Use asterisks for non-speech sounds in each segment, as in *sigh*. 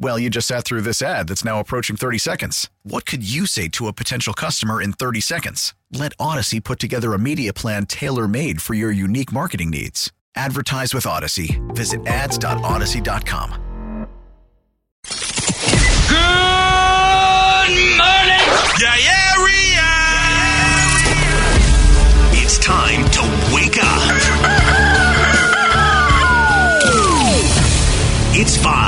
Well, you just sat through this ad that's now approaching 30 seconds. What could you say to a potential customer in 30 seconds? Let Audacy put together a media plan tailor made for your unique marketing needs. Advertise with Audacy. Visit ads.audacy.com. Good morning. Yeah, yeah, It's time to wake up. *laughs* It's five,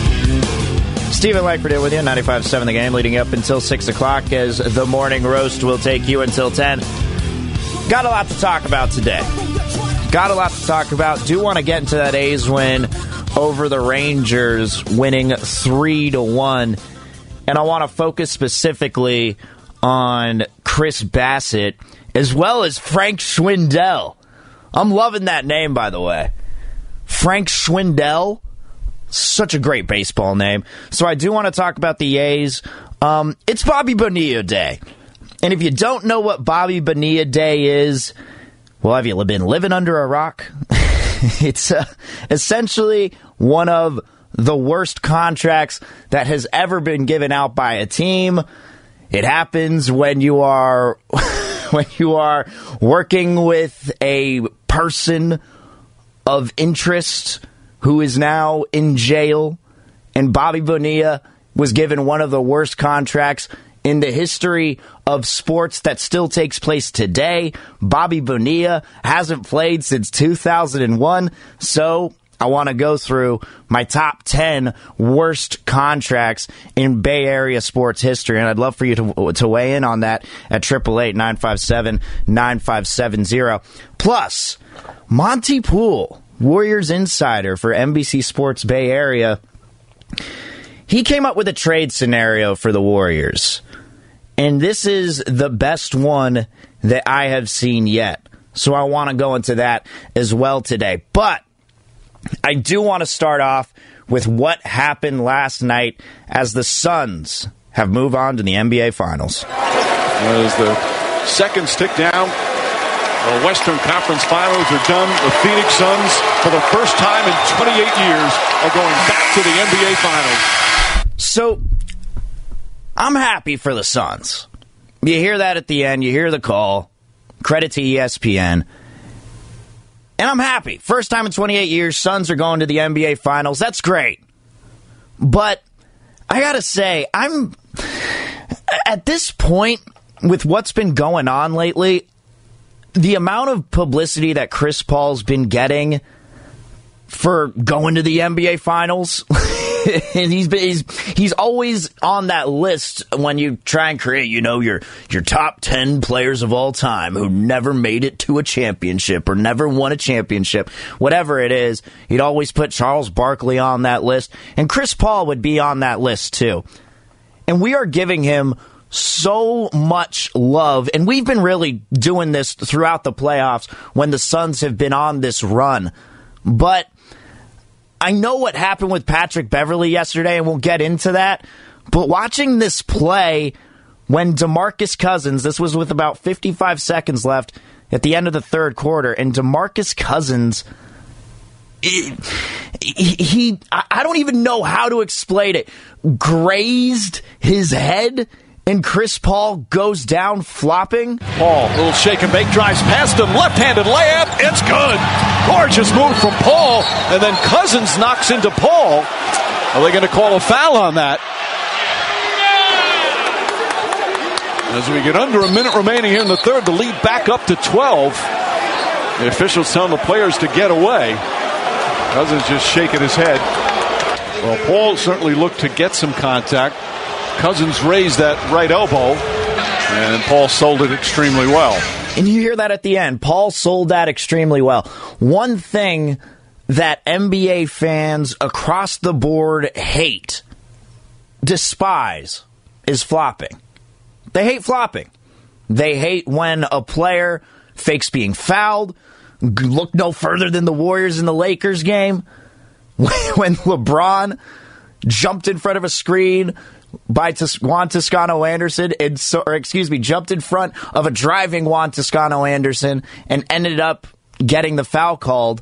Stephen Langford here with you, 95.7 The Game, leading up until 6 o'clock as the morning roast will take you until 10. Got a lot to talk about today. Got a lot to talk about. Do want to get into that A's win over the Rangers, winning 3 to 1. And I want to focus specifically on Chris Bassitt as well as Frank Schwindel. I'm loving that name, by the way. Frank Schwindel. Such a great baseball name. So I do want to talk about the A's. Um, it's Bobby Bonilla Day. And if you don't know what Bobby Bonilla Day is, well, have you been living under a rock? *laughs* it's uh, essentially one of the worst contracts that has ever been given out by a team. It happens when you are *laughs* when you are working with a person of interest who is now in jail and Bobby Bonilla was given one of the worst contracts in the history of sports that still takes place today. Bobby Bonilla hasn't played since 2001, so I want to go through my top 10 worst contracts in Bay Area sports history. And I'd love for you to, to weigh in on that at 888 957 9570. Plus, Monte Poole, Warriors insider for NBC Sports Bay Area, he came up with a trade scenario for the Warriors. And this is the best one that I have seen yet. So I want to go into that as well today. But I do want to start off with what happened last night as the Suns have moved on to the NBA Finals. As the seconds tick down, the Western Conference Finals are done. The Phoenix Suns, for the first time in 28 years, are going back to the NBA Finals. So, I'm happy for the Suns. You hear that at the end, you hear the call. Credit to ESPN. And I'm happy. First time in 28 years, Suns are going to the NBA Finals. That's great. But I got to say, I'm at this point with what's been going on lately, the amount of publicity that Chris Paul's been getting for going to the NBA Finals. *laughs* and he's, been, he's he's always on that list when you try and create, you know, your your top ten players of all time who never made it to a championship or never won a championship, whatever it is. He'd always put Charles Barkley on that list, and Chris Paul would be on that list too. And we are giving him so much love, and we've been really doing this throughout the playoffs when the Suns have been on this run, but I know what happened with Patrick Beverley yesterday, and we'll get into that. But watching this play when DeMarcus Cousins, this was with about 55 seconds left at the end of the third quarter, and DeMarcus Cousins, he, he I don't even know how to explain it, grazed his head and Chris Paul goes down flopping. Paul, little shake and bake, drives past him, left-handed layup. It's good. Gorgeous move from Paul, and then Cousins knocks into Paul. Are they going to call a foul on that? As we get under a minute remaining here in the third, the lead back up to 12. The officials telling the players to get away. Cousins just shaking his head. Well, Paul certainly looked to get some contact. Cousins raised that right elbow, and Paul sold it extremely well. And you hear that at the end. Paul sold that extremely well. One thing that NBA fans across the board hate, despise, is flopping. They hate flopping. They hate when a player fakes being fouled. Look no further than the Warriors in the Lakers game. *laughs* When LeBron jumped in front of a screen by Juan Toscano Anderson, and so, or excuse me, jumped in front of a driving Juan Toscano Anderson and ended up getting the foul called.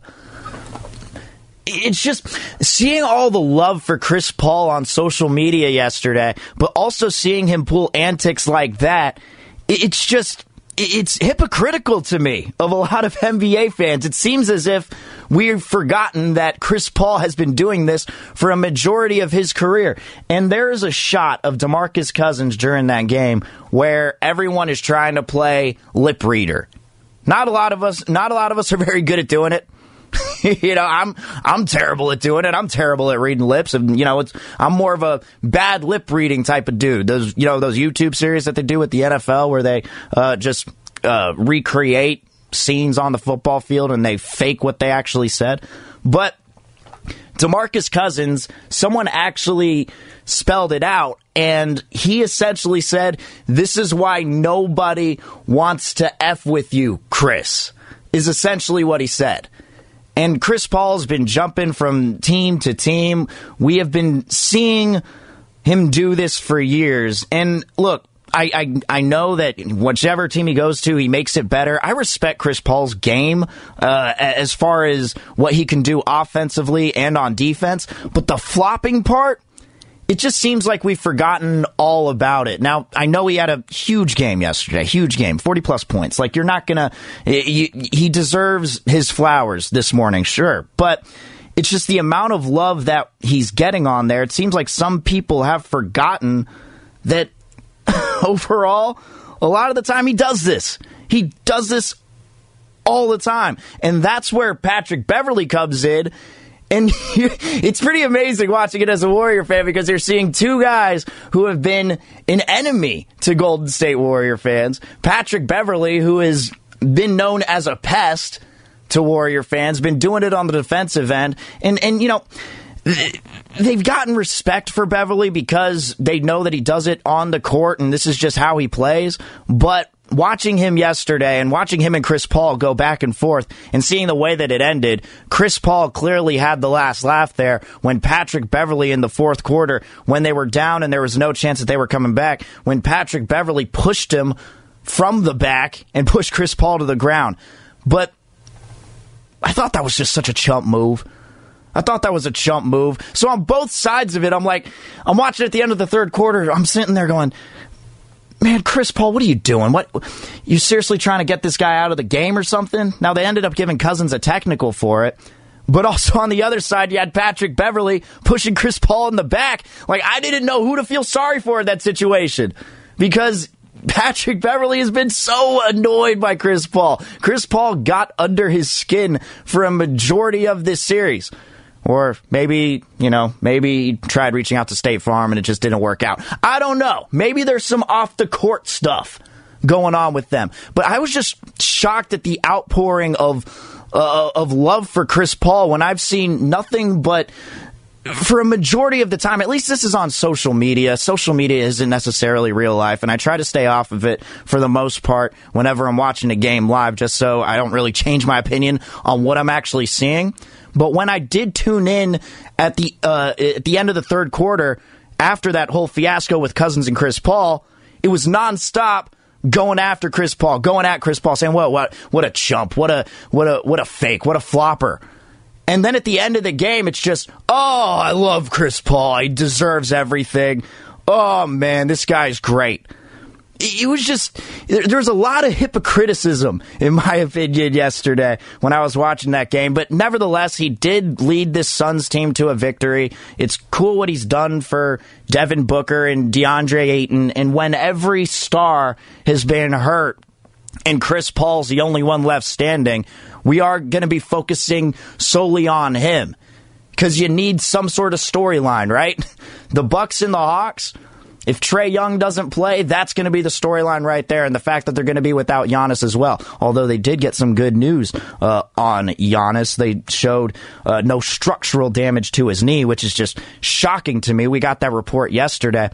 It's just seeing all the love for Chris Paul on social media yesterday, but also seeing him pull antics like that. It's just it's hypocritical to me of a lot of *laughs* NBA fans. It seems as if we've forgotten that Chris Paul has been doing this for a majority of his career. And there is a shot of DeMarcus Cousins during that game where everyone is trying to play lip reader. Not a lot of us not a lot of us are very good at doing it. *laughs* you know, I'm I'm terrible at doing it. I'm terrible at reading lips, and you know, it's I'm more of a bad lip reading type of dude. Those you know those YouTube series that they do with the NFL where they uh, just uh, recreate scenes on the football field and they fake what they actually said. But DeMarcus Cousins, someone actually spelled it out and he essentially said, This is why nobody wants to F with you, Chris, is essentially what he said. And Chris Paul's been jumping from team to team. We have been seeing him do this for years. And look, I, I, I know that whichever team he goes to, he makes it better. I respect Chris Paul's game uh, as far as what he can do offensively and on defense, but the flopping part, it just seems like we've forgotten all about it. Now, I know he had a huge game yesterday, huge game, 40 plus points. Like, you're not going to, he deserves his flowers this morning, sure. But it's just the amount of love that he's getting on there. It seems like some people have forgotten that *laughs* overall, a lot of the time he does this. He does this all the time. And that's where Patrick Beverley comes in and *laughs* it's pretty amazing watching it as a Warrior fan because you're seeing two guys who have been an enemy to Golden State Warrior fans. Patrick Beverley, who has been known as a pest to Warrior fans, been doing it on the defensive end. And, and you know, they've gotten respect for Beverley because they know that he does it on the court and this is just how he plays. But watching him yesterday and watching him and Chris Paul go back and forth and seeing the way that it ended, Chris Paul clearly had the last laugh there when Patrick Beverley in the fourth quarter, when they were down and there was no chance that they were coming back, when Patrick Beverley pushed him from the back and pushed Chris Paul to the ground. But I thought that was just such a chump move. I thought that was a chump move. So on both sides of it, I'm like, I'm watching at the end of the third quarter. I'm sitting there going, man, Chris Paul, what are you doing? What you seriously trying to get this guy out of the game or something? Now they ended up giving Cousins a technical for it. But also on the other side, you had Patrick Beverley pushing Chris Paul in the back. Like I didn't know who to feel sorry for in that situation because Patrick Beverley has been so annoyed by Chris Paul. Chris Paul got under his skin for a majority of this series. Or maybe, you know, maybe he tried reaching out to State Farm and it just didn't work out. I don't know. Maybe there's some off the court stuff going on with them. But I was just shocked at the outpouring of uh, of love for Chris Paul when I've seen nothing but for a majority of the time, at least this is on social media. Social media isn't necessarily real life, and I try to stay off of it for the most part whenever I'm watching a game live, just so I don't really change my opinion on what I'm actually seeing. But when I did tune in at the uh, at the end of the third quarter, after that whole fiasco with Cousins and Chris Paul, it was nonstop going after Chris Paul, going at Chris Paul, saying, "What, what, what a chump! What a, what a, what a fake! What a flopper!" And then at the end of the game, it's just, "Oh, I love Chris Paul. He deserves everything." oh man, this guy's great. It was just, there was a lot of hypocriticism, in my *laughs* opinion, yesterday when I was watching that game. But nevertheless, he did lead this Suns team to a victory. It's cool what he's done for Devin Booker and DeAndre Ayton. And when every star has been hurt and Chris Paul's the only one left standing, we are going to be focusing solely on him because you need some sort of storyline, right? *laughs* The Bucks and the Hawks if Trae Young doesn't play, that's going to be the storyline right there, and the fact that they're going to be without Giannis as well. Although they did get some good news uh, on Giannis, they showed uh, no structural damage to his knee, which is just shocking to me. We got that report yesterday,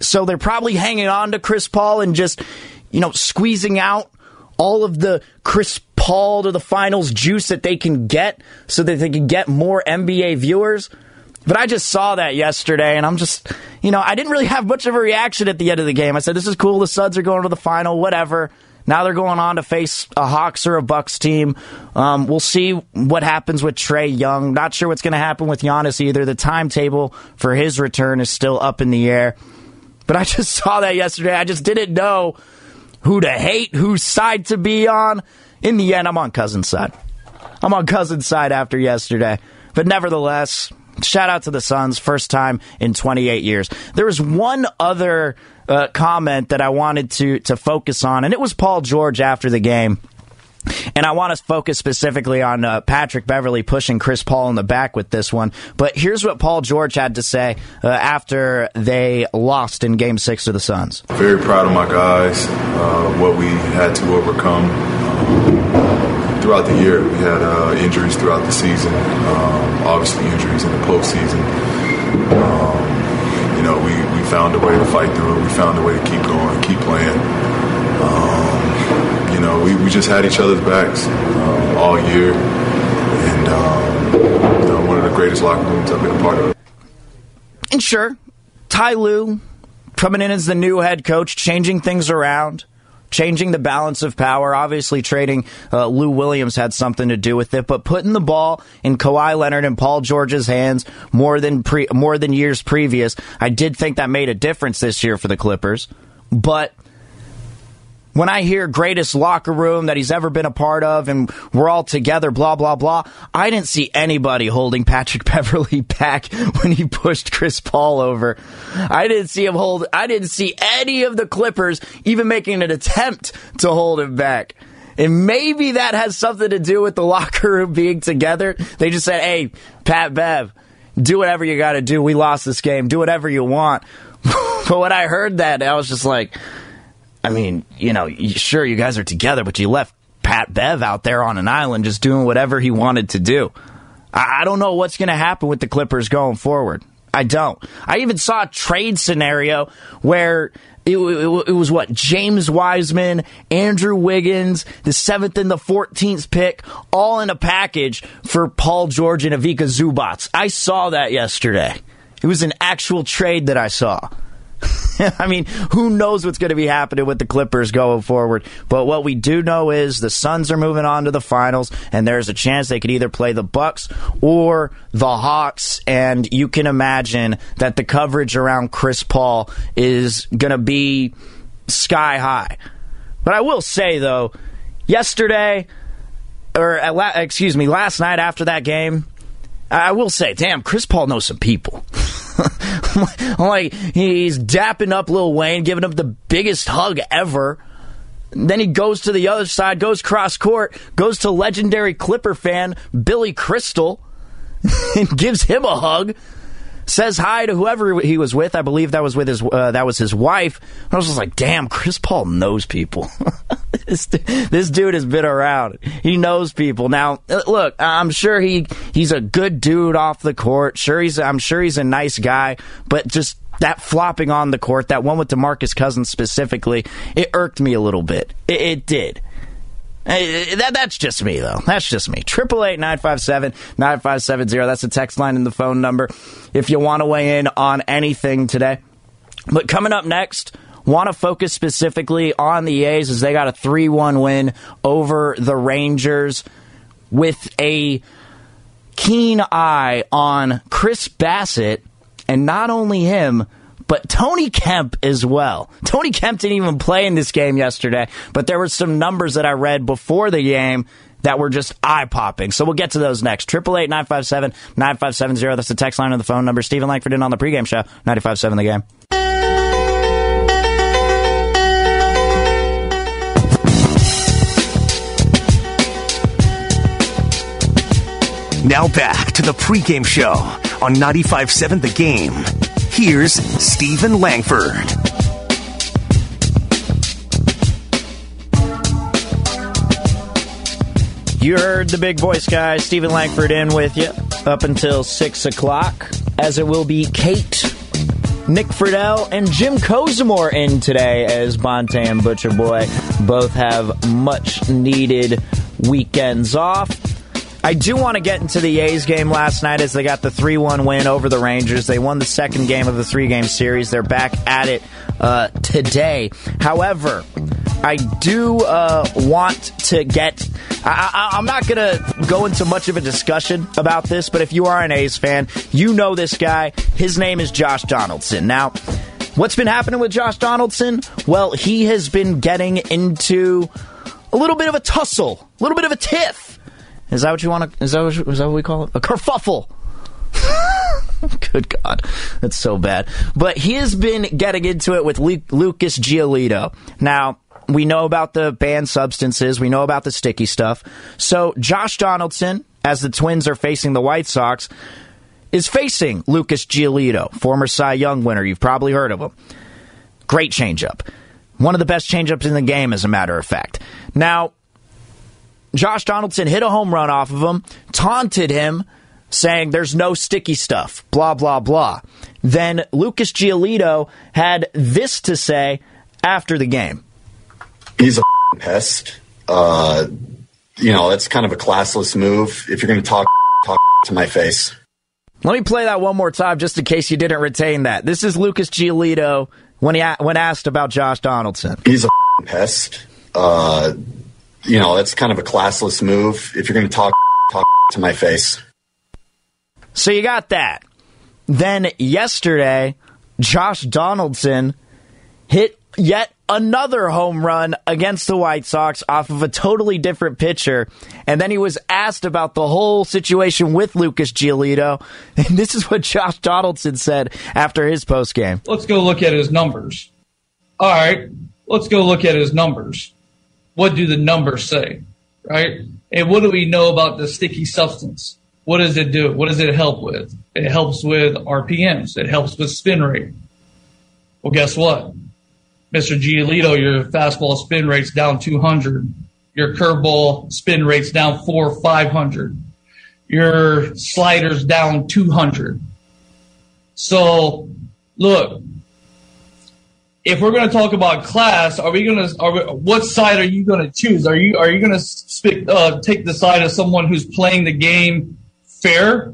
so they're probably hanging on to Chris Paul and just you know squeezing out all of the Chris Paul to the finals juice that they can get, so that they can get more NBA viewers. But I just saw that yesterday, and I'm just, you know, I didn't really have much of a reaction at the end of the game. I said, this is cool. The Suns are going to the final, whatever. Now they're going on to face a Hawks or a Bucks team. Um, we'll see what happens with Trae Young. Not sure what's going to happen with Giannis either. The timetable for his return is still up in the air. But I *laughs* just saw that yesterday. I just didn't know who to hate, whose side to be on. In the end, I'm on Cousin's side. I'm on Cousin's side after yesterday. But nevertheless, Shout out to the Suns, first time in 28 years. There was one other uh, comment that I wanted to to focus on, and it was Paul George after the game. And I want to focus specifically on uh, Patrick Beverley pushing Chris Paul in the back with this one. But here's what Paul George had to say uh, after they lost in Game Six to the Suns. Very proud of my guys, uh, what we had to overcome throughout the year. We had uh, injuries throughout the season, um, obviously injuries in the postseason. Um, you know, we, we found a way to fight through it. We found a way to keep going, keep playing. Um, you know, we, we just had each other's backs um, all year. And, um, you know, one of the greatest locker rooms I've been a part of. And sure, Ty Lue coming in as the new head coach, changing things around changing the balance of power. Obviously, trading uh, Lou Williams had something to do with it, but putting the ball in Kawhi Leonard and Paul George's hands more than pre- more than years previous, I did think that made a difference this year for the Clippers. But when I hear greatest locker room that he's ever been a part of and we're all together, blah, blah, blah, I didn't see anybody holding Patrick *laughs* Beverley back when he pushed Chris Paul over. I didn't see him hold, I didn't see any of the Clippers even making an attempt to hold him back. And maybe that has something to do with the *laughs* locker room being together. They just said, hey, Pat Bev, do whatever you got to do. We lost this game. Do whatever you want. *laughs* but when I heard that, I was just like, I mean, you know, sure, you guys are together, but you left Pat Bev out there on an island just doing whatever he wanted to do. I, I don't know what's going to happen with the Clippers going forward. I don't. I even saw a trade scenario where it, it, it, was what James Wiseman, Andrew Wiggins, the seventh and the fourteenth pick, all in a package for Paul George and Ivica Zubac. I saw that yesterday. It was an actual trade that I saw. *laughs* I mean, who knows what's going to be happening with the Clippers going forward? But what we do know is the Suns are moving on to the finals, and there's a chance they could either play the Bucks or the Hawks. And you can imagine that the coverage around Chris Paul is going to be sky high. But I will say though, yesterday, or uh, excuse me, last night after that game, I will say, damn, Chris Paul knows some people. *laughs* *laughs* like he's dapping up Lil Wayne, giving him the biggest hug ever. Then he goes to the other side, goes cross court, goes to legendary Clipper fan Billy Crystal, *laughs* and gives him a hug says hi to whoever he was with. I believe that was with his uh, that was his wife. I was just like, damn, Chris Paul knows people. *laughs* this, this dude has been around. He knows people. Now, uh, look, I'm sure he he's a good dude off the court. Sure, he's I'm sure he's a nice guy, but just that flopping on the court, that one with DeMarcus Cousins specifically, it irked me a little bit. It, it did. That, that's just me, though. That's just me. Triple eight nine five seven nine five seven zero. That's the text line and the phone number if you want to weigh in on anything today. But coming up next, want to focus specifically on the A's as they got a 3 1 win over the Rangers with a keen eye on Chris Bassitt and not only him, but Tony Kemp as well. Tony Kemp didn't even play in this game yesterday, but there were some numbers that I read before the game that were just eye popping. So we'll get to those next. Triple eight nine five seven nine five seven zero. That's the text line on the phone number. Stephen Langford in on the pregame show. Ninety five seven the game. Now back to the pregame show on 95.7 The Game. Here's Stephen Langford. You heard the big voice guy, Stephen Langford, in with you up until 6 o'clock, as it will be Kate, Nick Friedell, and Jim Kozimor in today as Bonta and Butcher Boy both have much needed weekends off. I do want to get into the A's game last night as they got the 3 1 win over the Rangers. They won the second game of the three game series. They're back at it uh, today. However, I do uh, want to get. I, am not going to go into much of a discussion about this, but if you are an A's fan, you know this guy. His name is Josh Donaldson. Now, what's been happening with Josh Donaldson? Well, he has been getting into a little bit of a tussle, a little bit of a tiff. Is that what you want to? Is that what, is that what we call it? A kerfuffle. *laughs* Good God, that's so bad. But he has been getting into it with Lucas Giolito. Now, we know about the banned substances. We know about the sticky stuff. So Josh Donaldson, as the Twins are facing the White Sox, is facing Lucas Giolito, former Cy Young winner. You've probably heard of him. Great changeup. One of the best changeups in the game, as a matter of fact. Now, Josh Donaldson hit a home run off of him, taunted him, saying there's no sticky stuff, blah, blah, blah. Then Lucas Giolito had this to say after the game he's a pest. Uh, you know, that's kind of a classless move. If you're going to talk, talk to my face. Let me play that one more time just in case you didn't retain that. This is Lucas Giolito when he when asked about Josh Donaldson. He's a pest. Uh, you know, that's kind of a classless move. If you're going to talk, talk to my face. So you got that. Then yesterday, Josh Donaldson hit yet another home run against the White Sox off of a totally different pitcher. And then he was asked about the whole situation with Lucas Giolito. *laughs* And this is what Josh Donaldson said after his post game. Let's go look at his numbers. All right, let's go look at his numbers. What do the numbers say? Right? And what do we know about the sticky substance? What does it do? What does it help with? It helps with RPMs. It helps with spin rate. Well, guess what? Mr. Giolito, your fastball spin rate's down 200. Your curveball spin rate's down four, 500. Your slider's down 200. So, look, if we're going to talk about class, are we going to? Are we, what side are you going to choose? Are you are you going to uh, take the side of someone who's playing the game fair,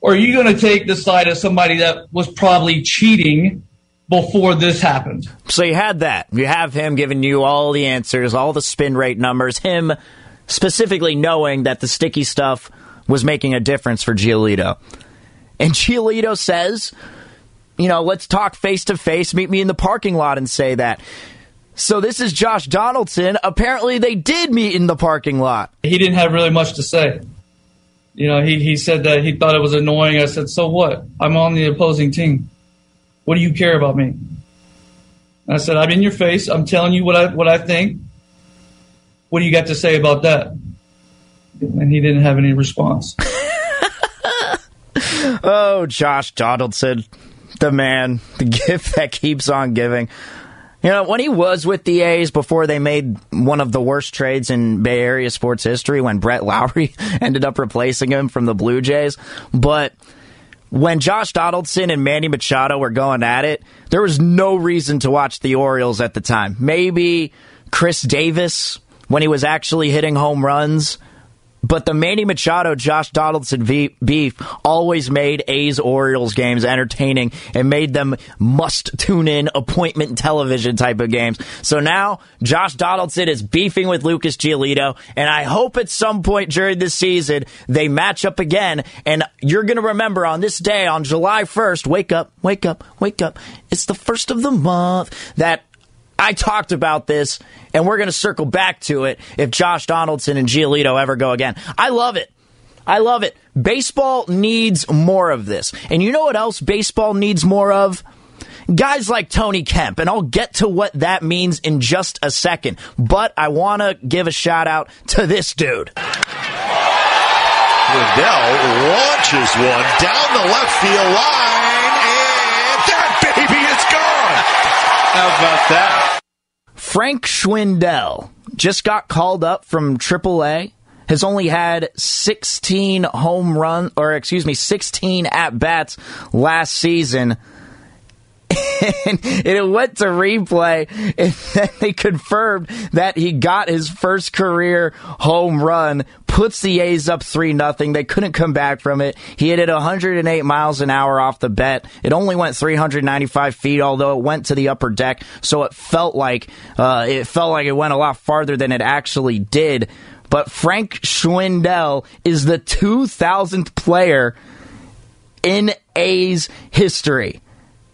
or are you going to take the side of somebody that was probably cheating before this happened. So you had that. You have him giving you all the answers, all the spin rate numbers, him specifically knowing that the sticky stuff was making a difference for Giolito. And Giolito says, you know, let's talk face to face, meet me in the parking lot and say that. So this is Josh Donaldson. Apparently they did meet in the parking lot. He didn't have really much to say. You know, he, he said that he thought it was annoying. I said, so what? I'm on the opposing team. What do you care about me? I said, I'm in your face. I'm telling you what I what I think. What do you got to say about that? And he didn't have any response. *laughs* oh, Josh Donaldson, the man, *laughs* the gift that keeps on giving. You know, when he was with the A's before they made one of the worst trades in Bay Area sports history when Brett *laughs* Lawrie ended up replacing him from the Blue Jays. But when Josh Donaldson and Manny Machado were going at it, there was no reason to watch the Orioles at the time. Maybe Chris Davis when he was actually hitting home runs But the Manny Machado, Josh Donaldson beef always made A's Orioles games entertaining and made them must tune in appointment television type of games. So now Josh Donaldson is beefing with Lucas Giolito, and I hope at some point during this season they match up again. And you're going to remember on this day, on July 1st, wake up, wake up, wake up. It's the first of the month that I talked about this, and we're going to circle back to it if Josh Donaldson and Giolito ever go again. I love it. I love it. Baseball needs more of this. And you know what else baseball needs more of? Guys like Tony Kemp, and I'll get to what that means in just a second. But I want to give a shout out to this dude. Schwindel launches one down the left field line, and that baby is gone. How about that? Frank Schwindel just got called up from AAA. Has only had 16 home run, or excuse me, 16 at bats last season. *laughs* and it went to replay, and then they confirmed that he got his first career home run puts the A's up 3 nothing. They couldn't come back from it. He hit it 108 miles an hour off the bet. It only went 395 feet, although it went to the upper deck, so it felt like uh, it felt like it went a lot farther than it actually did. But Frank Schwindel is the 2000th player in A's history.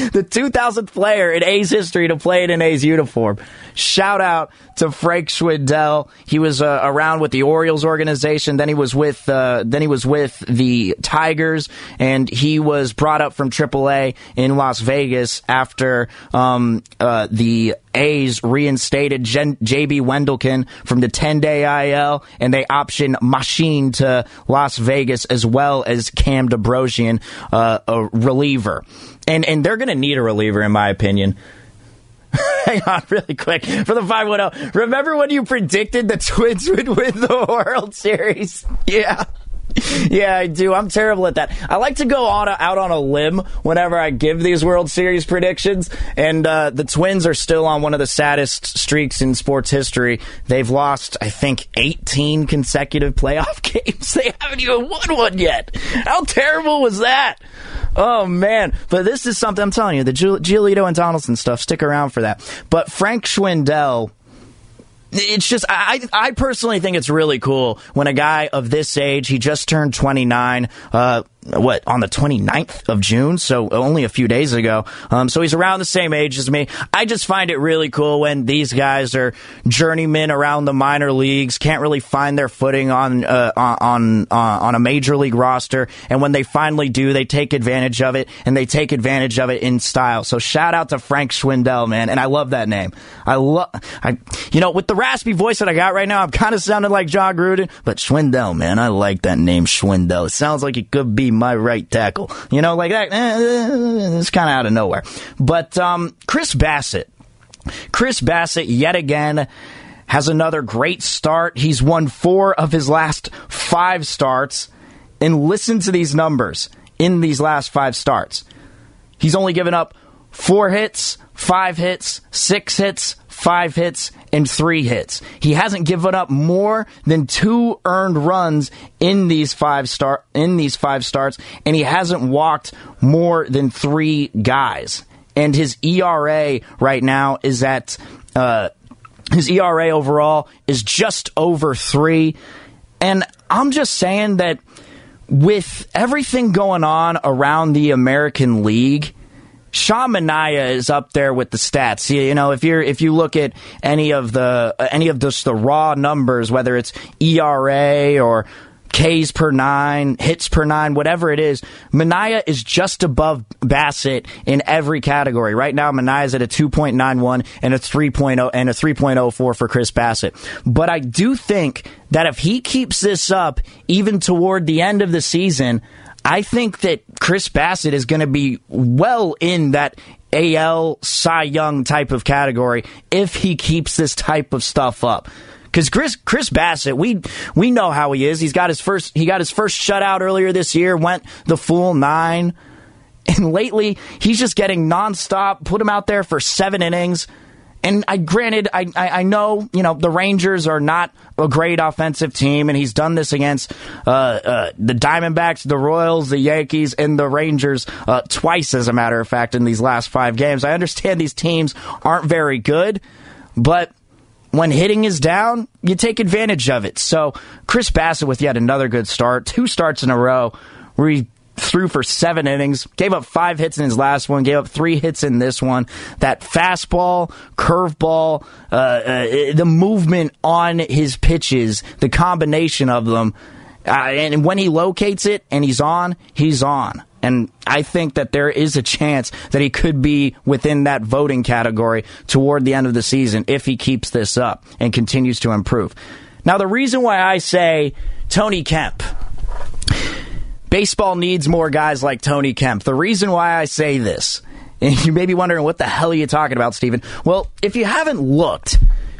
*laughs* the 2000th player in A's history to play in an A's uniform. Shout out to Frank Schwindel. He was uh, around with the Orioles organization. Then he was with uh, then he was with the Tigers, and he was brought up from AAA in Las Vegas after um, uh, the A's reinstated JB Wendelken from the 10 day IL, and they optioned Machín to Las Vegas as well as Cam Bedrosian, uh, a reliever. And, and they're going to need a reliever, in my opinion. *laughs* Hang on, really quick for the 510. Remember when you predicted the Twins would win the *laughs* World Series? Yeah. *laughs* yeah, I do. I'm terrible at that. I like to go on a, out on a limb whenever I give these World Series predictions, and uh, the Twins are still on one of the saddest streaks in sports history. They've lost, I think, 18 consecutive playoff *laughs* games. They haven't even won one yet. How terrible was that? Oh man! But this is something I'm telling you. The Giolito and Donaldson stuff. Stick around for that. But Frank Schwindel it's just I I personally think it's really cool when a guy of this age he just turned 29 uh, what on the 29th of June, so only a few days ago. Um, so he's around the same age as me. I just find it really cool when these guys are journeymen around the minor leagues, can't really find their footing on uh, on uh, on a major league roster, and when they finally do, they take advantage of it, and they take advantage of it in style. So shout out to Frank Schwindel, man, and I love that name. I love, I you know, with the raspy voice that I got right now, I'm kind of sounding like Jon Gruden, but Schwindel, man, I like that name, Schwindel. It sounds like it could be my right tackle. You know, like that. Eh, it's kind of out of nowhere. But um, Chris Bassitt. Chris Bassitt, yet again has another great start. He's won four of his last five starts. And listen to these numbers in these last five starts. He's only given up four hits, five hits, six hits, five hits, and three hits. He hasn't given up more than two earned runs in these five start in these five starts, and he hasn't walked more than three guys. And his ERA right now is at uh, his ERA overall is just over three. And I'm just saying that with everything going on around the American League Sean Manaea is up there with the stats. You, you, know, if you're if you look at any of the uh, any of just the raw numbers, whether it's ERA or Ks per nine, hits per nine, whatever it is, Manaea is just above Bassitt in every category. Right now, Manaea is at a 2.91 and a 3.0 and a 3.04 for Chris Bassitt. But I do think that if he keeps this up, even toward the end of the season, I think that Chris Bassitt is going to be well in that AL Cy Young type of category if he keeps this type of stuff up. Because Chris Chris Bassitt, we we know how he is. He's got his first he got his first shutout earlier this year. Went the full nine, and lately he's just getting nonstop. Put him out there for seven innings And I granted, I, I, I know you know the Rangers are not a great offensive team, and he's done this against uh, uh, the Diamondbacks, the Royals, the Yankees, and the Rangers uh, twice, as a matter of fact, in these last five games. I understand these teams aren't very good, but when hitting is down, you take advantage of it. So Chris Bassitt with yet another good start, two starts in a row where he threw for seven innings, gave up five hits in his last one, gave up three hits in this one. That fastball, curveball, uh, uh, the movement on his pitches, the combination of them, uh, and when he locates it and he's on, he's on. And I think that there is a chance that he could be within that voting category toward the end of the season if he keeps this up and continues to improve. Now, the reason why I say Tony Kemp Baseball needs more guys like Tony Kemp. The reason why I say this, *laughs* and you may be wondering what the hell are you talking about, Stephen? Well, if you haven't looked,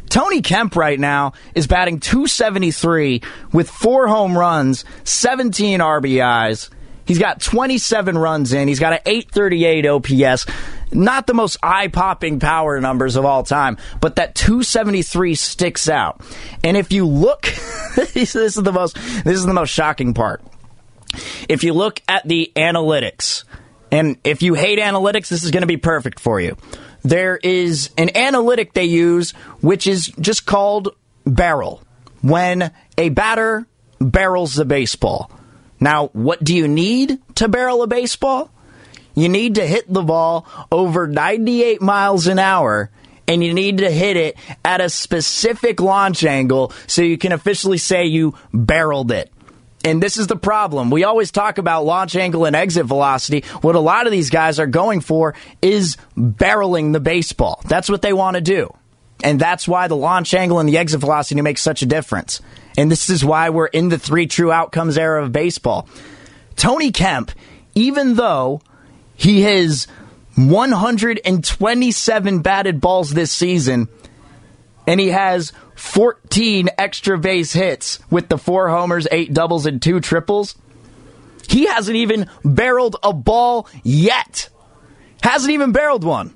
Tony Kemp right now is batting 273 with four home runs, 17 RBIs. He's got 27 runs in. He's got an 838 OPS. Not the most eye popping power numbers of all time, but that 273 sticks out. And if you look, *laughs* this is the most, this is the most shocking part. If you look at the analytics, and if you hate analytics, this is going to be perfect for you. There is an analytic they use, which is just called barrel. When a batter barrels the baseball. Now, what do you need to barrel a baseball? You need to hit the ball over 98 miles an hour and you need to hit it at a specific launch angle so you can officially say you barreled it. And this is the problem. We always talk about launch angle and exit velocity. What a lot of these guys are going for is barreling the baseball. That's what they want to do. And that's why the launch angle and the exit velocity make such a difference. And this is why we're in the three true outcomes era of baseball. Tony Kemp, even though he has 127 batted balls this season, and he has 14 extra base hits with the four homers, eight doubles, and two triples. He hasn't even barreled a ball yet. Hasn't even barreled one.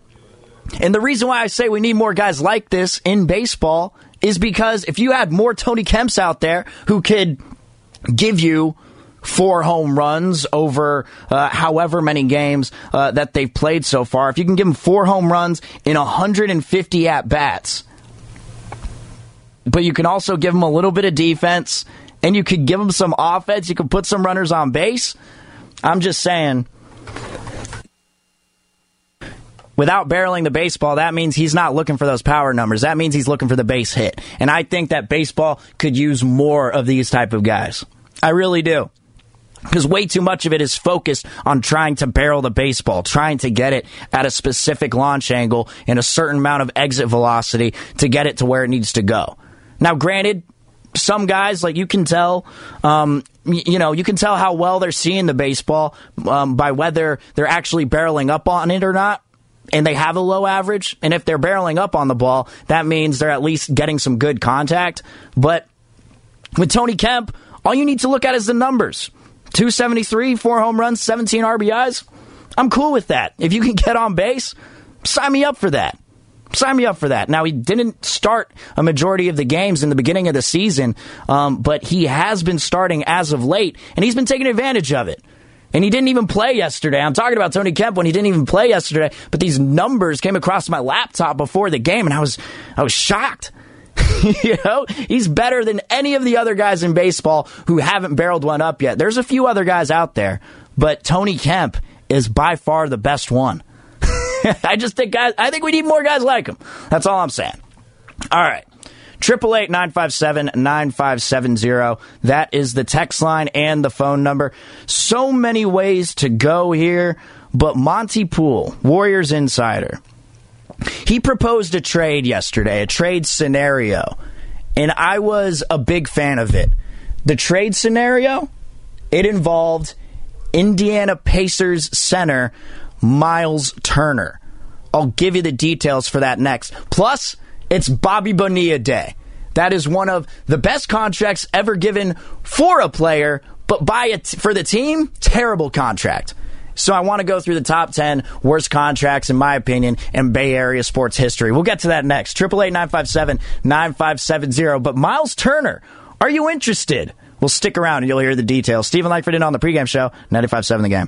And the reason why I say we need more guys like this in baseball is because if you had more Tony Kemps out there who could give you four home runs over uh, however many games uh, that they've played so far, if you can give them four home runs in 150 at bats, but you can also give them a little bit of defense and you could give them some offense. You could put some runners on base. I'm just saying. Without barreling the baseball, that means he's not looking for those power numbers. That means he's looking for the base hit. And I think that baseball could use more of these type of guys. I really do. Because way too much of it is focused on trying to barrel the baseball, trying to get it at a specific launch angle and a certain amount of exit velocity to get it to where it needs to go. Now, granted, some guys like you can tell um, you know you can tell how well they're seeing the baseball um, by whether they're actually barreling up on it or not and they have a low average and if they're barreling up on the ball that means they're at least getting some good contact. But with tony kemp all you need to look at is the numbers. 273 four home runs 17 rbis i'm cool with that. If you can *laughs* get on base sign me up for that sign me up for that. Now, he didn't start a majority of the games in the beginning of the season, um, but he has been starting as of late, and he's been taking advantage of it. And he didn't even play yesterday. I'm talking about Tony Kemp when he didn't even play yesterday, but these numbers came across my laptop before the game, and I was I was shocked. *laughs* you know, he's better than any of the other guys in baseball who haven't barreled one up yet. There's a few other guys out there, but Tony Kemp is by far the best one. *laughs* I just think guys, I think we need more guys like him. That's all I'm saying. All right. Triple eight nine five seven nine five seven zero. That is the text line and the phone number. So many ways to go here, but Monte Poole, Warriors insider, he proposed a trade yesterday, a trade scenario, and I was a big fan of it. The trade scenario, it involved Indiana Pacers center Miles Turner. I'll give you the details for that next. Plus, it's Bobby Bonilla Day. That is one of the best contracts ever given for a player, but by it for the team, terrible contract. So I want to go through the top 10 worst contracts, in my opinion, in Bay Area sports history. We'll get to that next. 888-957-9570. But Miles Turner, are you interested? Well, stick around and you'll hear the details. Stephen Langford in on the pregame show, 95.7 The Game.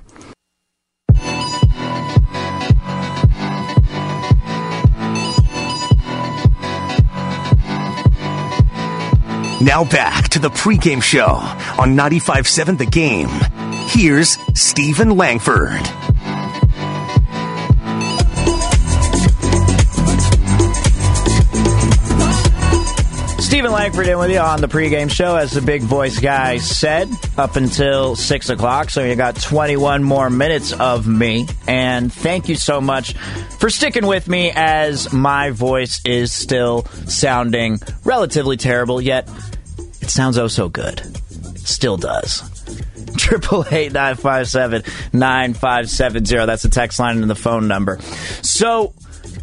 Now back to the pregame show on 95.7 The Game. Here's Stephen Langford. Steven Langford in with you on the pregame show, as the big voice guy said, up until 6 o'clock. So you got 21 more minutes of me. And thank you so much for sticking with me as my voice is still sounding relatively terrible, yet it sounds oh so good. It still does. *laughs* Triple eight nine five seven nine five seven zero. That's the text line and the phone number. So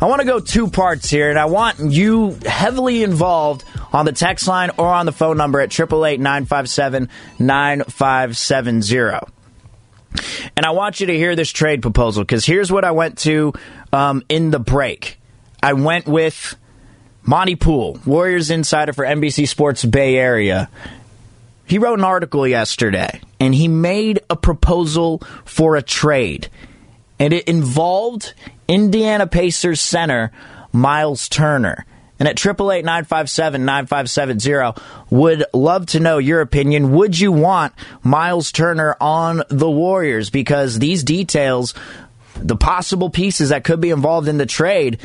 I want to go two parts here, and I want you heavily involved on the text line or on the phone number at 888-957-9570. And I want you to hear this trade proposal because here's what I went to um, in the break. I went with Monte Poole, Warriors insider for NBC Sports Bay Area. He wrote an article yesterday and he made a proposal for a trade. And it involved Indiana Pacers center Miles Turner. And at 888-957-9570, would love to know your opinion. Would you want Miles Turner on the Warriors? Because these details, the possible pieces that could be involved in the trade,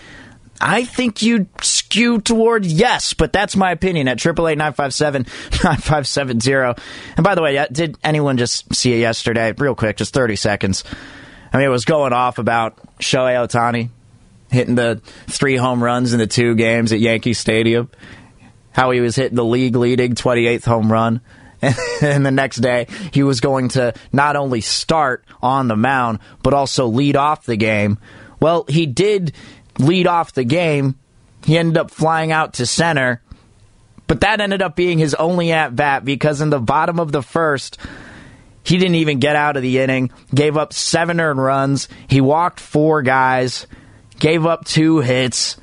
I think you'd skew toward yes, but that's my opinion at 888-957-9570. And by the way, did anyone just see it yesterday? Real quick, just 30 seconds. I mean, it was going off about Shohei Ohtani hitting the three home runs in the two games at Yankee Stadium. How he was hitting the league leading 28th home run. *laughs* And the next day, he was going to not only start on the mound, but also lead off the game. Well, he did lead off the game. He ended up flying out to center, but that ended up being his only at bat because in the bottom of the first, he didn't even get out of the inning, gave up seven earned runs. He walked four guys, gave up two hits.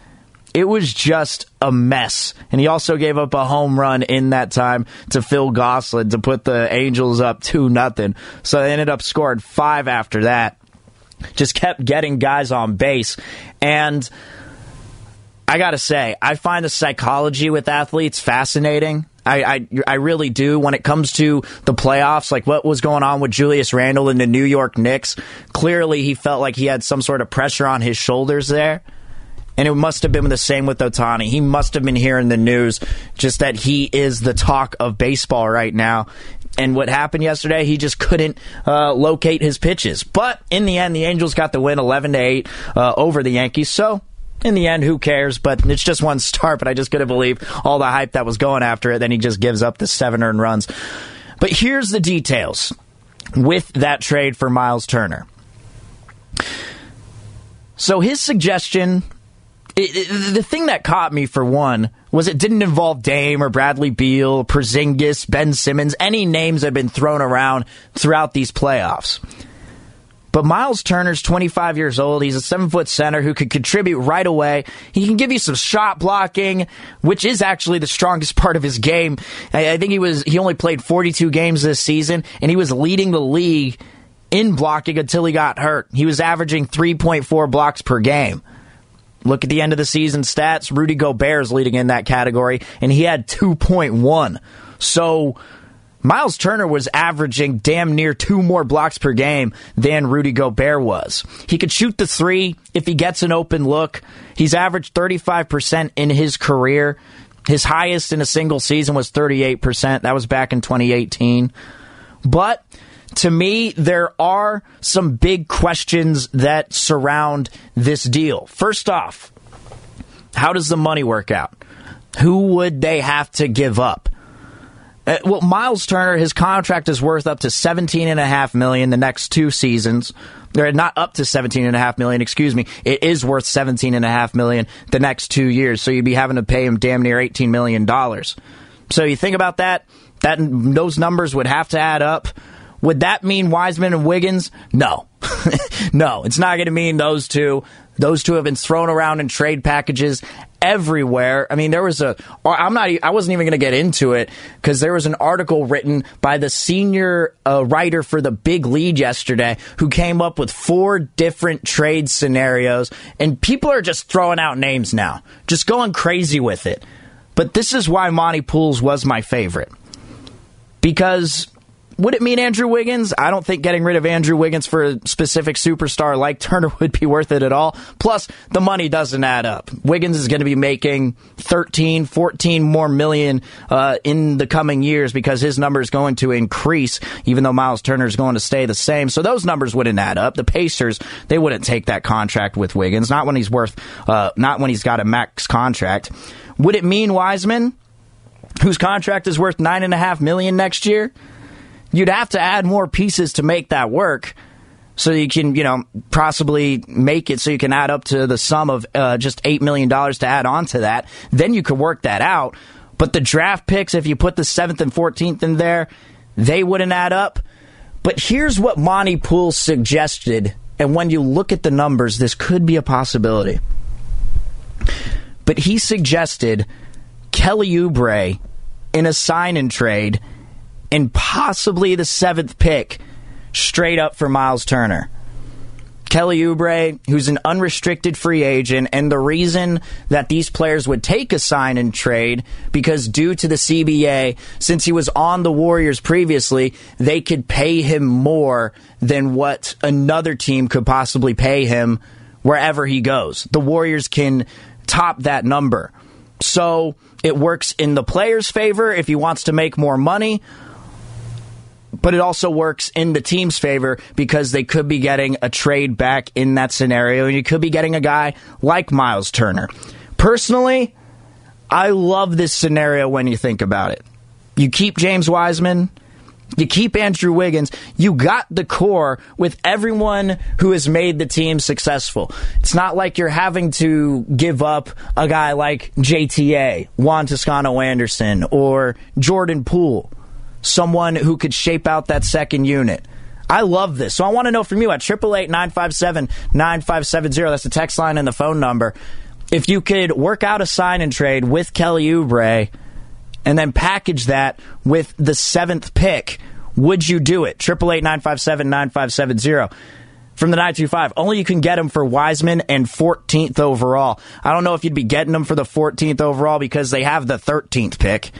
It was just a mess. And he also gave up a home run in that time to Phil Gosselin to put the Angels up 2 nothing. So they ended up scoring five after that. Just kept getting guys on base. And I got to say, I find the psychology with athletes fascinating. I, I, I really do. When it comes to the playoffs, like what was going on with Julius Randle in the New York Knicks, clearly he felt like he had some sort of pressure on his shoulders there. And it must have been the same with Ohtani. He must have been hearing the news just that he is the talk of baseball right now. And what happened yesterday, he just couldn't uh, locate his pitches. But in the end, the Angels got the win 11 to 8 uh, over the Yankees. So in the end, who cares? But it's just one start. But I just couldn't believe all the hype that was going after it. Then he just gives up the seven earned runs. But here's the details with that trade for Miles Turner. So his suggestion it, it, the thing that caught me for one was it didn't involve Dame or Bradley Beal, Porzingis, Ben Simmons, any names that have been thrown around throughout these playoffs. But Miles Turner's 25 years old. He's a seven foot center who could contribute right away. He can give you some shot blocking, which is actually the strongest *laughs* part of his game. I, think he was he only played 42 games this season, and he was leading the league in blocking until he got hurt. He was averaging 3.4 blocks per game. Look at the end of the season stats. Rudy Gobert is leading in that category, and he had 2.1. So Miles Turner was averaging damn near two more blocks per game than Rudy Gobert was. He could shoot the three if he gets an open look. He's averaged 35% in his career. His highest in a single season was 38%. That was back in 2018. But to me, there are some big questions that surround this deal. First off, how does the money work out? Who would they have to give up? Uh, well, Miles Turner, his contract is worth up to seventeen and a half million the next two seasons. They're not up to seventeen and a half million. Excuse me. It is worth seventeen and a half million the next two years. So you'd be having to pay him damn near eighteen million dollars. So you think about that. That those numbers would have to add up. Would that mean Wiseman and Wiggins? No. *laughs* no, it's not going to mean those two. Those two have been thrown around in trade packages everywhere. I mean, there was a. I'm not. I wasn't even going to get into it because there was an article written by the senior uh, writer for the Big Lead yesterday who came up with four different trade scenarios, and people are just throwing out names now, just going crazy with it. But this is why Monte Poole's was my favorite because would it mean Andrew Wiggins? I don't think getting rid of Andrew Wiggins for a specific superstar like Turner *laughs* would be worth it at all. Plus, the money doesn't add up. Wiggins is going to be making 13, 14 more million uh, in the coming years because his number is going to increase, even though Miles Turner is going to stay the same. So those numbers wouldn't add up. The Pacers, they wouldn't take that contract with Wiggins, not when he's worth, uh, not when he's got a max contract. Would it mean Wiseman, whose contract is worth nine and a half million next year? You'd have to add more pieces to make that work. So you can, you know, possibly make it so you can add up to the sum of uh, just $8 million to add on to that. Then you could work that out. But the draft picks, if you put the 7th and 14th in there, they wouldn't add up. But here's what Monte Poole suggested. And when you look at the numbers, this could be a possibility. But he suggested Kelly Oubre in a sign and trade – and possibly the seventh pick straight up for Miles Turner. Kelly Oubre, who's an unrestricted free agent, and the reason that these players would take a sign and trade because due to the CBA, since he was on the Warriors previously, they could pay him more than what another team could possibly pay him wherever he goes. The Warriors can top that number. So it works in the player's favor if he wants to make more money but it also works in the team's favor because they could be getting a trade back in that scenario, and you could be getting a guy like Miles Turner. Personally, I love this scenario when you think about it. You keep James Wiseman. You keep Andrew Wiggins. You got the core with everyone who has made the team successful. It's not like you're having to give up a guy like JTA, Juan Toscano Anderson, or Jordan Poole someone who could shape out that second unit. I love this. So I want to know from you at 888-957-9570. That's the text line and the phone number. If you could work out a sign and trade with Kelly Oubre and then package that with the seventh pick, would you do it? 888-957-9570 from the 925. Only you can get them for Wiseman and 14th overall. I don't know if you'd be getting them for the 14th overall because they have the 13th pick.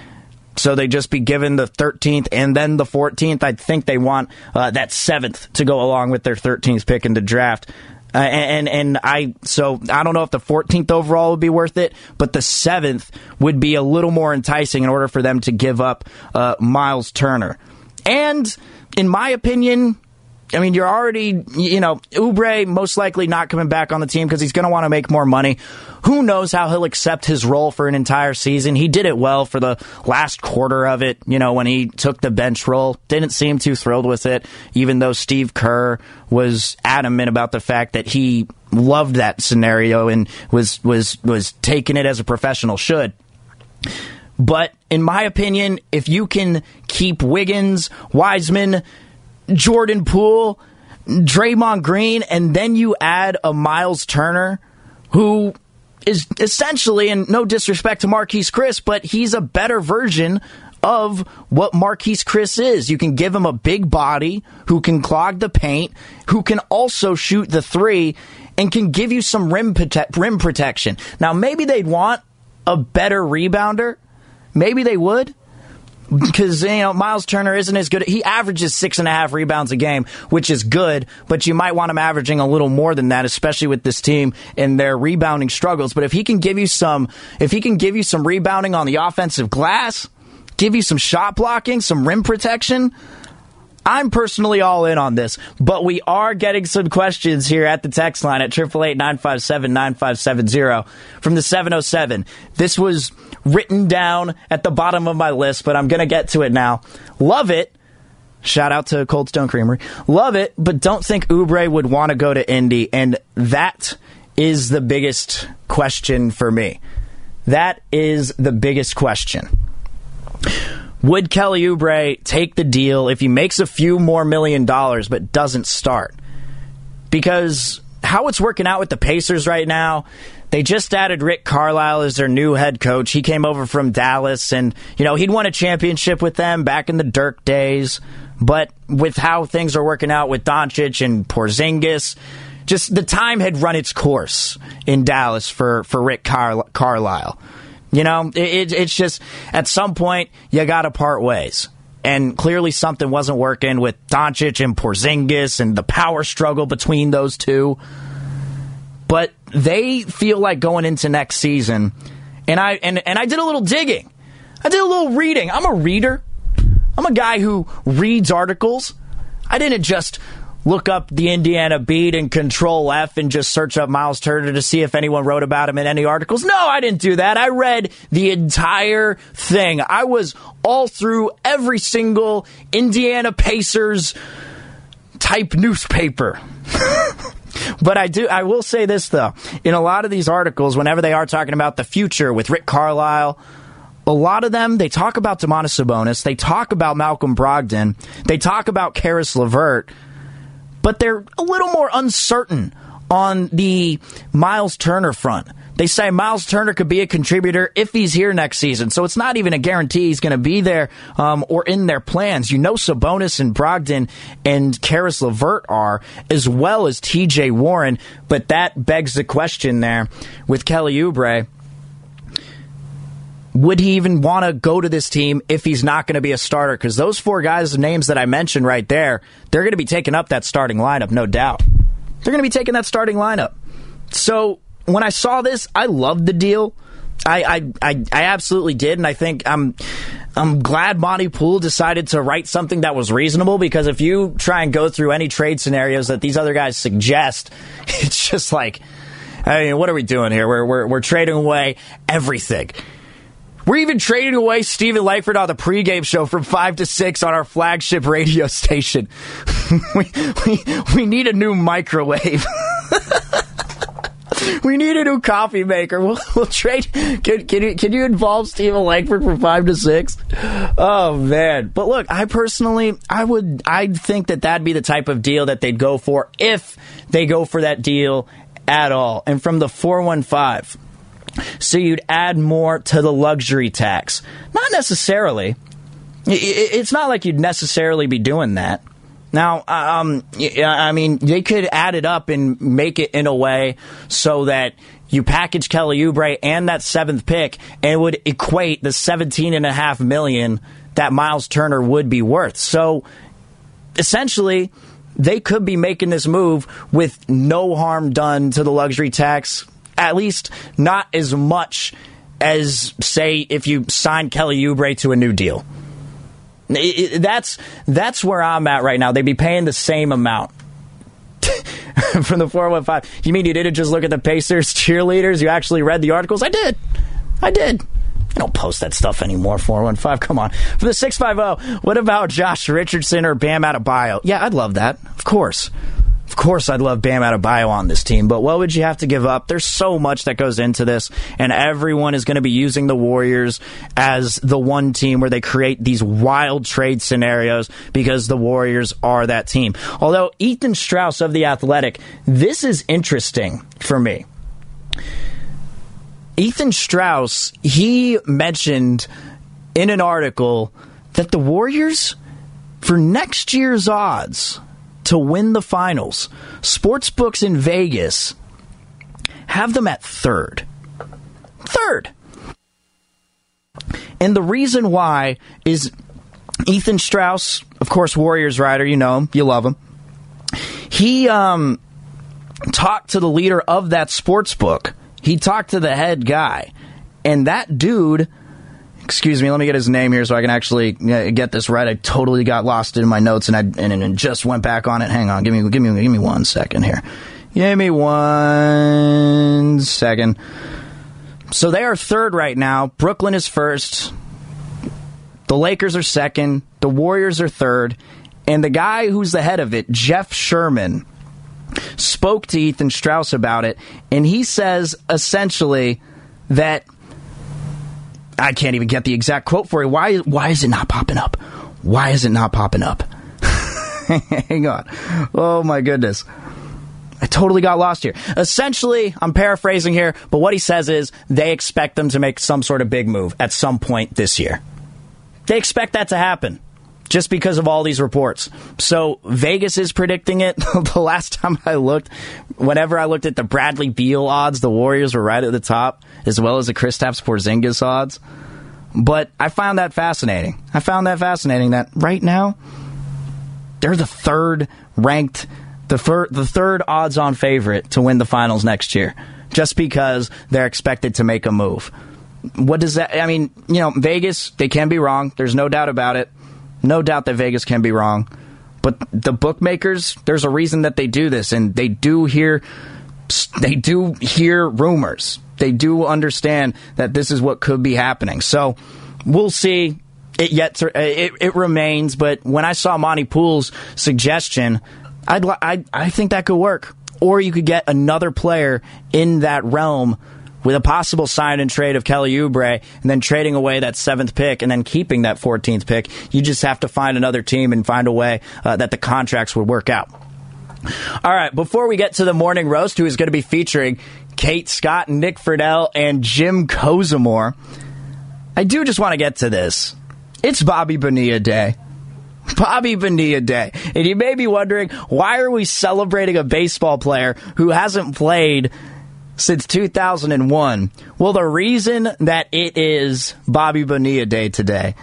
So they just be given the 13th and then the 14th. I think they want uh, that seventh to go along with their 13th pick in the draft. Uh, and and I so I don't know if the 14th overall would be worth it, but the seventh would be a little more enticing in order for them to give up uh, Miles Turner. And in my opinion, I mean, you're already, you know, Oubre most likely not coming back on the team because he's going to want to make more money. Who knows how he'll accept his role for an entire season? He did it well for the last quarter of it, you know, when he took the bench role. Didn't seem too thrilled with it, even though Steve Kerr was adamant about the fact that he loved that scenario and was was was taking it as a professional should. But in my opinion, if you can keep Wiggins, Wiseman, Jordan Poole, Draymond Green, and then you add a Miles Turner who is essentially, and no disrespect to Marquese Chriss, but he's a better version of what Marquese Chriss is. You can give him a big body who can clog the paint, who can also shoot the three, and can give you some rim, prote- rim protection. Now, maybe they'd want a better rebounder. Maybe they would because you know Miles Turner isn't as good. He averages six and a half rebounds a game, which is good, but you might want him averaging a little more than that, especially with this team and their rebounding struggles. But if he can give you some, if he can give you some rebounding on the offensive glass, give you some shot blocking, some rim protection. I'm personally all in on this, but we are getting some questions here at the text line at 888 from the 707. This was written down at the bottom of my list, but I'm going to get to it now. Love it. Shout out to Cold Stone Creamery. Love it, but don't think Oubre would want to go to Indy, and that is the biggest question for me. That is the biggest question. Would Kelly Oubre take the deal if he makes a few more million dollars but doesn't start? because how it's working out with the Pacers right now, they just added Rick Carlisle as their new head coach. He came over from Dallas, and you know he'd won a championship with them back in the Dirk days. But with how things are working out with Doncic and Porzingis, just the time had run its course in Dallas for for Rick Car- Carlisle. You know, it, it, it's just at some point you got to part ways. And clearly something wasn't working with Doncic and Porzingis and the power struggle between those two. But they feel like going into next season, and I and, and I did a little digging. I did a little reading. I'm a reader. I'm a guy who reads articles. I didn't just look up the Indiana beat and control F and just search up Miles Turner to see if anyone wrote about him in any articles. No, I didn't do that. I read the entire thing. I was all through every single Indiana Pacers type newspaper. *laughs* But I do I will say this though. In a lot of these articles, whenever they are talking about the future with Rick Carlisle, a lot of them they talk about Domantas Sabonis, they talk about Malcolm Brogdon, they talk about Caris LeVert, but they're a little more uncertain on the Miles Turner front. They say Miles Turner could be a contributor if he's here next season. So it's not even a guarantee he's going to be there um, or in their plans. You know, Sabonis and Brogdon and Caris LeVert are, as well as TJ Warren. But that begs the question there with Kelly Oubre would he even want to go to this team if he's not going to be a starter? Because those four guys' names that I mentioned right there, they're going to be taking up that starting lineup, no doubt. They're going to be taking that starting lineup. So when I saw this, I loved the deal. I, I, I, I absolutely did, and I think I'm I'm glad Monte Poole decided to write something that was reasonable because if you try and go through any trade scenarios that these other guys suggest, *laughs* it's just like, I mean, what are we doing here? We're we're, we're trading away everything. We're even trading away Steven Langford on the pregame show from 5 to 6 on our flagship radio *laughs* station. we, we, we need a new microwave. *laughs* we need a new coffee maker. We'll, we'll trade. Can, can, you, can you involve Steven Langford from five to six? Oh man! But look, I personally, I would, I'd think that that'd be the type of deal that they'd go for if they go for that deal at all. And from the four one five, so you'd add more to the luxury tax. Not necessarily. It's not like you'd necessarily be doing that. Now, um, I mean, they could add it up and make it in a way so that you package Kelly Oubre and that seventh pick, and it would equate the seventeen and a half million that Miles Turner would be worth. So, essentially, they could be making this move with no harm done to the luxury tax. At least not as much as, say, if you sign Kelly Oubre to a new deal. It, it, that's that's where I'm at right now. They'd be paying the same amount. *laughs* From the 415. You mean you didn't just look at the Pacers cheerleaders? You actually read the articles? I did. I did. I don't post that stuff anymore, 415. Come on. For the 650, what about Josh Richardson or Bam Adebayo? Yeah, I'd love that. Of course. Of course, I'd love Bam Adebayo on this team, but what would you have to give up? There's so much that goes into this, and everyone is going to be using the Warriors as the one team where they create these wild trade scenarios because the Warriors are that team. Although Ethan Strauss of The Athletic, this is interesting for me. Ethan Strauss, he mentioned in an article that the Warriors, for next year's odds, to win the finals. Sports books in Vegas have them at third. Third. And the reason why is Ethan Strauss, of course, Warriors writer, you know him, you love him. He um, talked to the leader of that sports book. He talked to the head guy. And that dude excuse me, let me get his name here so I can actually get this right. I totally got lost in my notes and I and, and just went back on it. Hang on, give me give me give me one second here. Give me one second. So they are third right now. Brooklyn is first. The Lakers are second. The Warriors are third. And the guy who's the head of it, Jeff Sherman, spoke to Ethan Strauss about it. And he says essentially that I can't even get the exact quote for you. Why why is it not popping up? Why is it not popping up? *laughs* Hang on. Oh my goodness. I totally got lost here. Essentially, I'm paraphrasing here, but what he says is they expect them to make some sort of big move at some point this year. They expect that to happen just because of all these reports. So Vegas is predicting it. *laughs* the last time I looked, whenever I looked at the Bradley Beal odds, the Warriors were right at the top, as well as the Kristaps Porzingis odds. But I found that fascinating. I found that fascinating that right now they're the third ranked, the, fir- the third odds on favorite to win the finals next year, just because they're expected to make a move. What does that? I mean, you know, Vegas, they can be wrong. There's no doubt about it. No doubt that Vegas can be wrong. But the bookmakers, there's a reason that they do this, and they do hear, they do hear rumors. They do understand that this is what could be happening. So we'll see. It yet it, it remains, but when I saw Monte Poole's suggestion, I'd I I think that could work. Or you could get another player in that realm with a possible sign and trade of Kelly Oubre and then trading away that seventh pick and then keeping that 14th pick. You just have to find another team and find a way uh, that the contracts would work out. All right, before we get to the morning roast, who is going to be featuring Kate Scott, Nick Friedell, and Jim Kozimor, I do just want to get to this. It's Bobby Bonilla Day. *laughs* Bobby Bonilla Day. And you may be wondering, why are we celebrating a baseball player who hasn't played since 2001? Well, the reason that it is Bobby Bonilla Day today,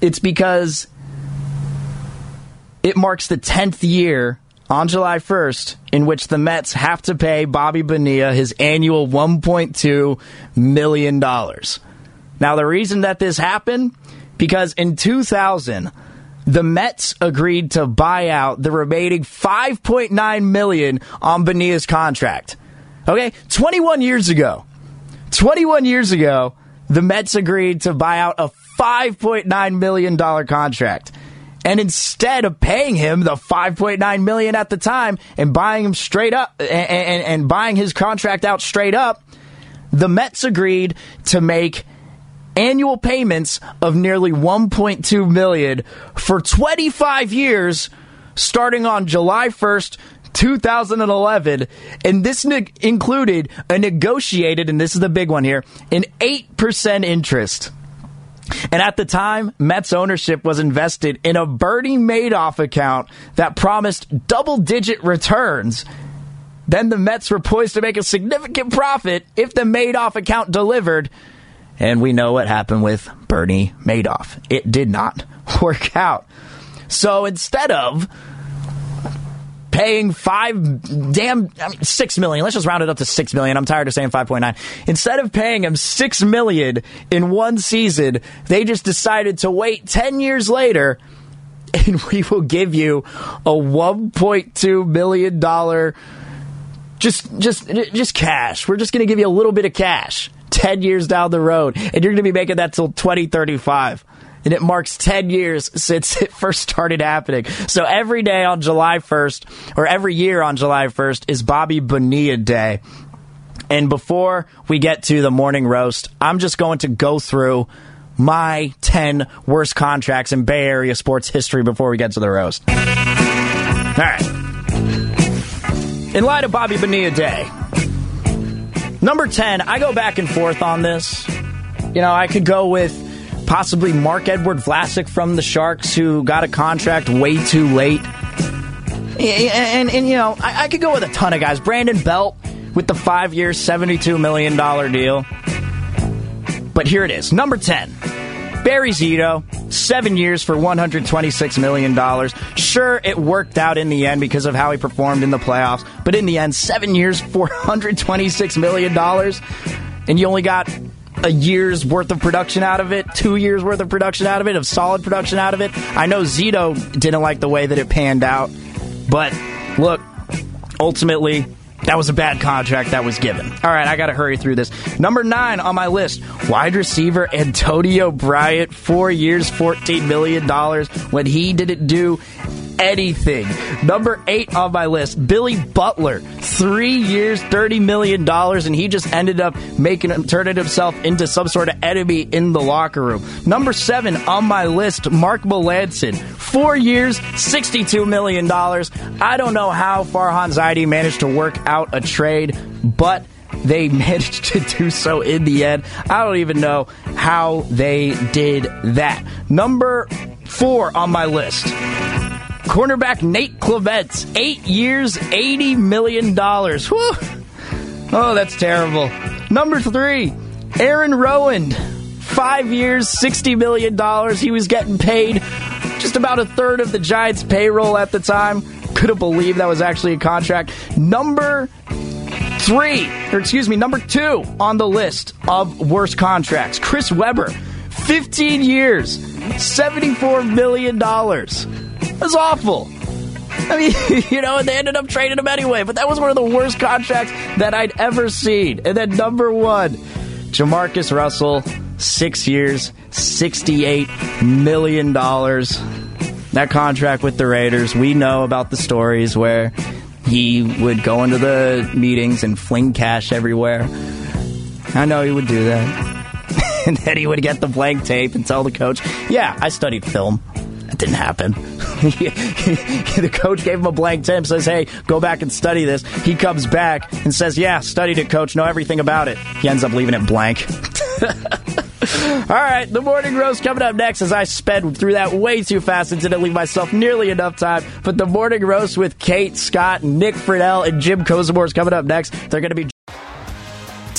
it's because it marks the 10th year on July 1st in which the Mets have to pay Bobby Bonilla his annual $1.2 million. Now, the reason that this happened, because in 2000, the Mets agreed to buy out the remaining 5.9 million on Bonilla's contract. Okay, 21 years ago, 21 years ago, the Mets agreed to buy out a 5.9 million dollar contract. And instead of paying him the 5.9 million at the time and buying him straight up and, and, and buying his contract out straight up, the Mets agreed to make annual payments of nearly 1.2 million for 25 years starting on July 1st 2011 and this ne- included a negotiated and this is the big one here an 8% interest and at the time, Mets ownership was invested in a Bernie Madoff account that promised double digit returns. Then the Mets were poised to make a significant profit if the Madoff account delivered. And we know what happened with Bernie Madoff. It did not *laughs* work out. So instead of paying five damn I mean, six million. Let's just round it up to six million. I'm tired of saying five point nine. Instead of paying him six million in one season, they just decided to wait ten years later, *laughs* and we will give you a one point two million dollar just just just cash. We're just going to give you a little bit of cash. 10 years down the road, and you're going to be making that till 2035 and it marks 10 years since it first started happening. So every day on July 1st, or every year on July 1st, is Bobby Bonilla Day. And before we get to the morning roast, I'm just going to go through my 10 worst contracts in Bay Area sports history before we get to the roast. All right. In light of Bobby Bonilla Day, number 10, I go back and forth on this. You know, I could go with possibly Marc-Edouard Vlasic from the Sharks, who got a contract way too late. And, and, and you know, I, I, could go with a ton of guys. Brandon Belt with the five year, $72 million deal. But here it is. Number 10. Barry Zito, seven years for $126 million. Sure, it worked out in the end because of how he performed in the playoffs, but in the end, seven years, $426 million. And you only got a year's worth of production out of it, two years worth of production out of it, of solid production out of it. I know Zito didn't like the way that it panned out, but look, ultimately, that was a bad contract that was given. All right, I got to hurry through this. Number nine on my list wide receiver Antonio Bryant, four years, $14 million when he didn't do anything. Number eight on my list, Billy Butler. Three years, $30 million, and he just ended up making turning himself into some sort of enemy in the locker room. Number seven on my list, Mark Melancon. Four years, $62 million. I don't know how Farhan Zaidi managed to work out a trade, but they *laughs* managed to do so in the end. I don't even know how they did that. Number four on my list. Cornerback Nate Clements, eight years, $80 million. Whew. Oh, that's terrible. Number three, Aaron Rowand, five years, $60 million. He was getting paid just about a third of the Giants' payroll at the time. Couldn't believe that was actually a contract. Number three, or excuse me, number two on the list of worst contracts. Chris Webber, 15 years, $74 million. That's awful. I mean, *laughs* you know, and they ended up trading him anyway, but that was one of the worst contracts that I'd ever seen. And then number one, JaMarcus Russell, six years, $68 million. That contract with the Raiders, we know about the stories where he would go into the meetings and fling cash everywhere. I know he would do that. *laughs* and then he would get the blank tape and tell the coach, Yeah, I studied film. Didn't happen. *laughs* the coach gave him a blank tape, says, Hey, go back and study this. He comes back and says, Yeah, studied it, coach, know everything about it. He ends up leaving it blank. *laughs* All right, the morning roast coming up next as I sped through that way too fast and didn't leave myself nearly enough time. But the morning roast with Kate, Scott, Nick Friedell, and Jim Kozimor is coming up next. They're going to be.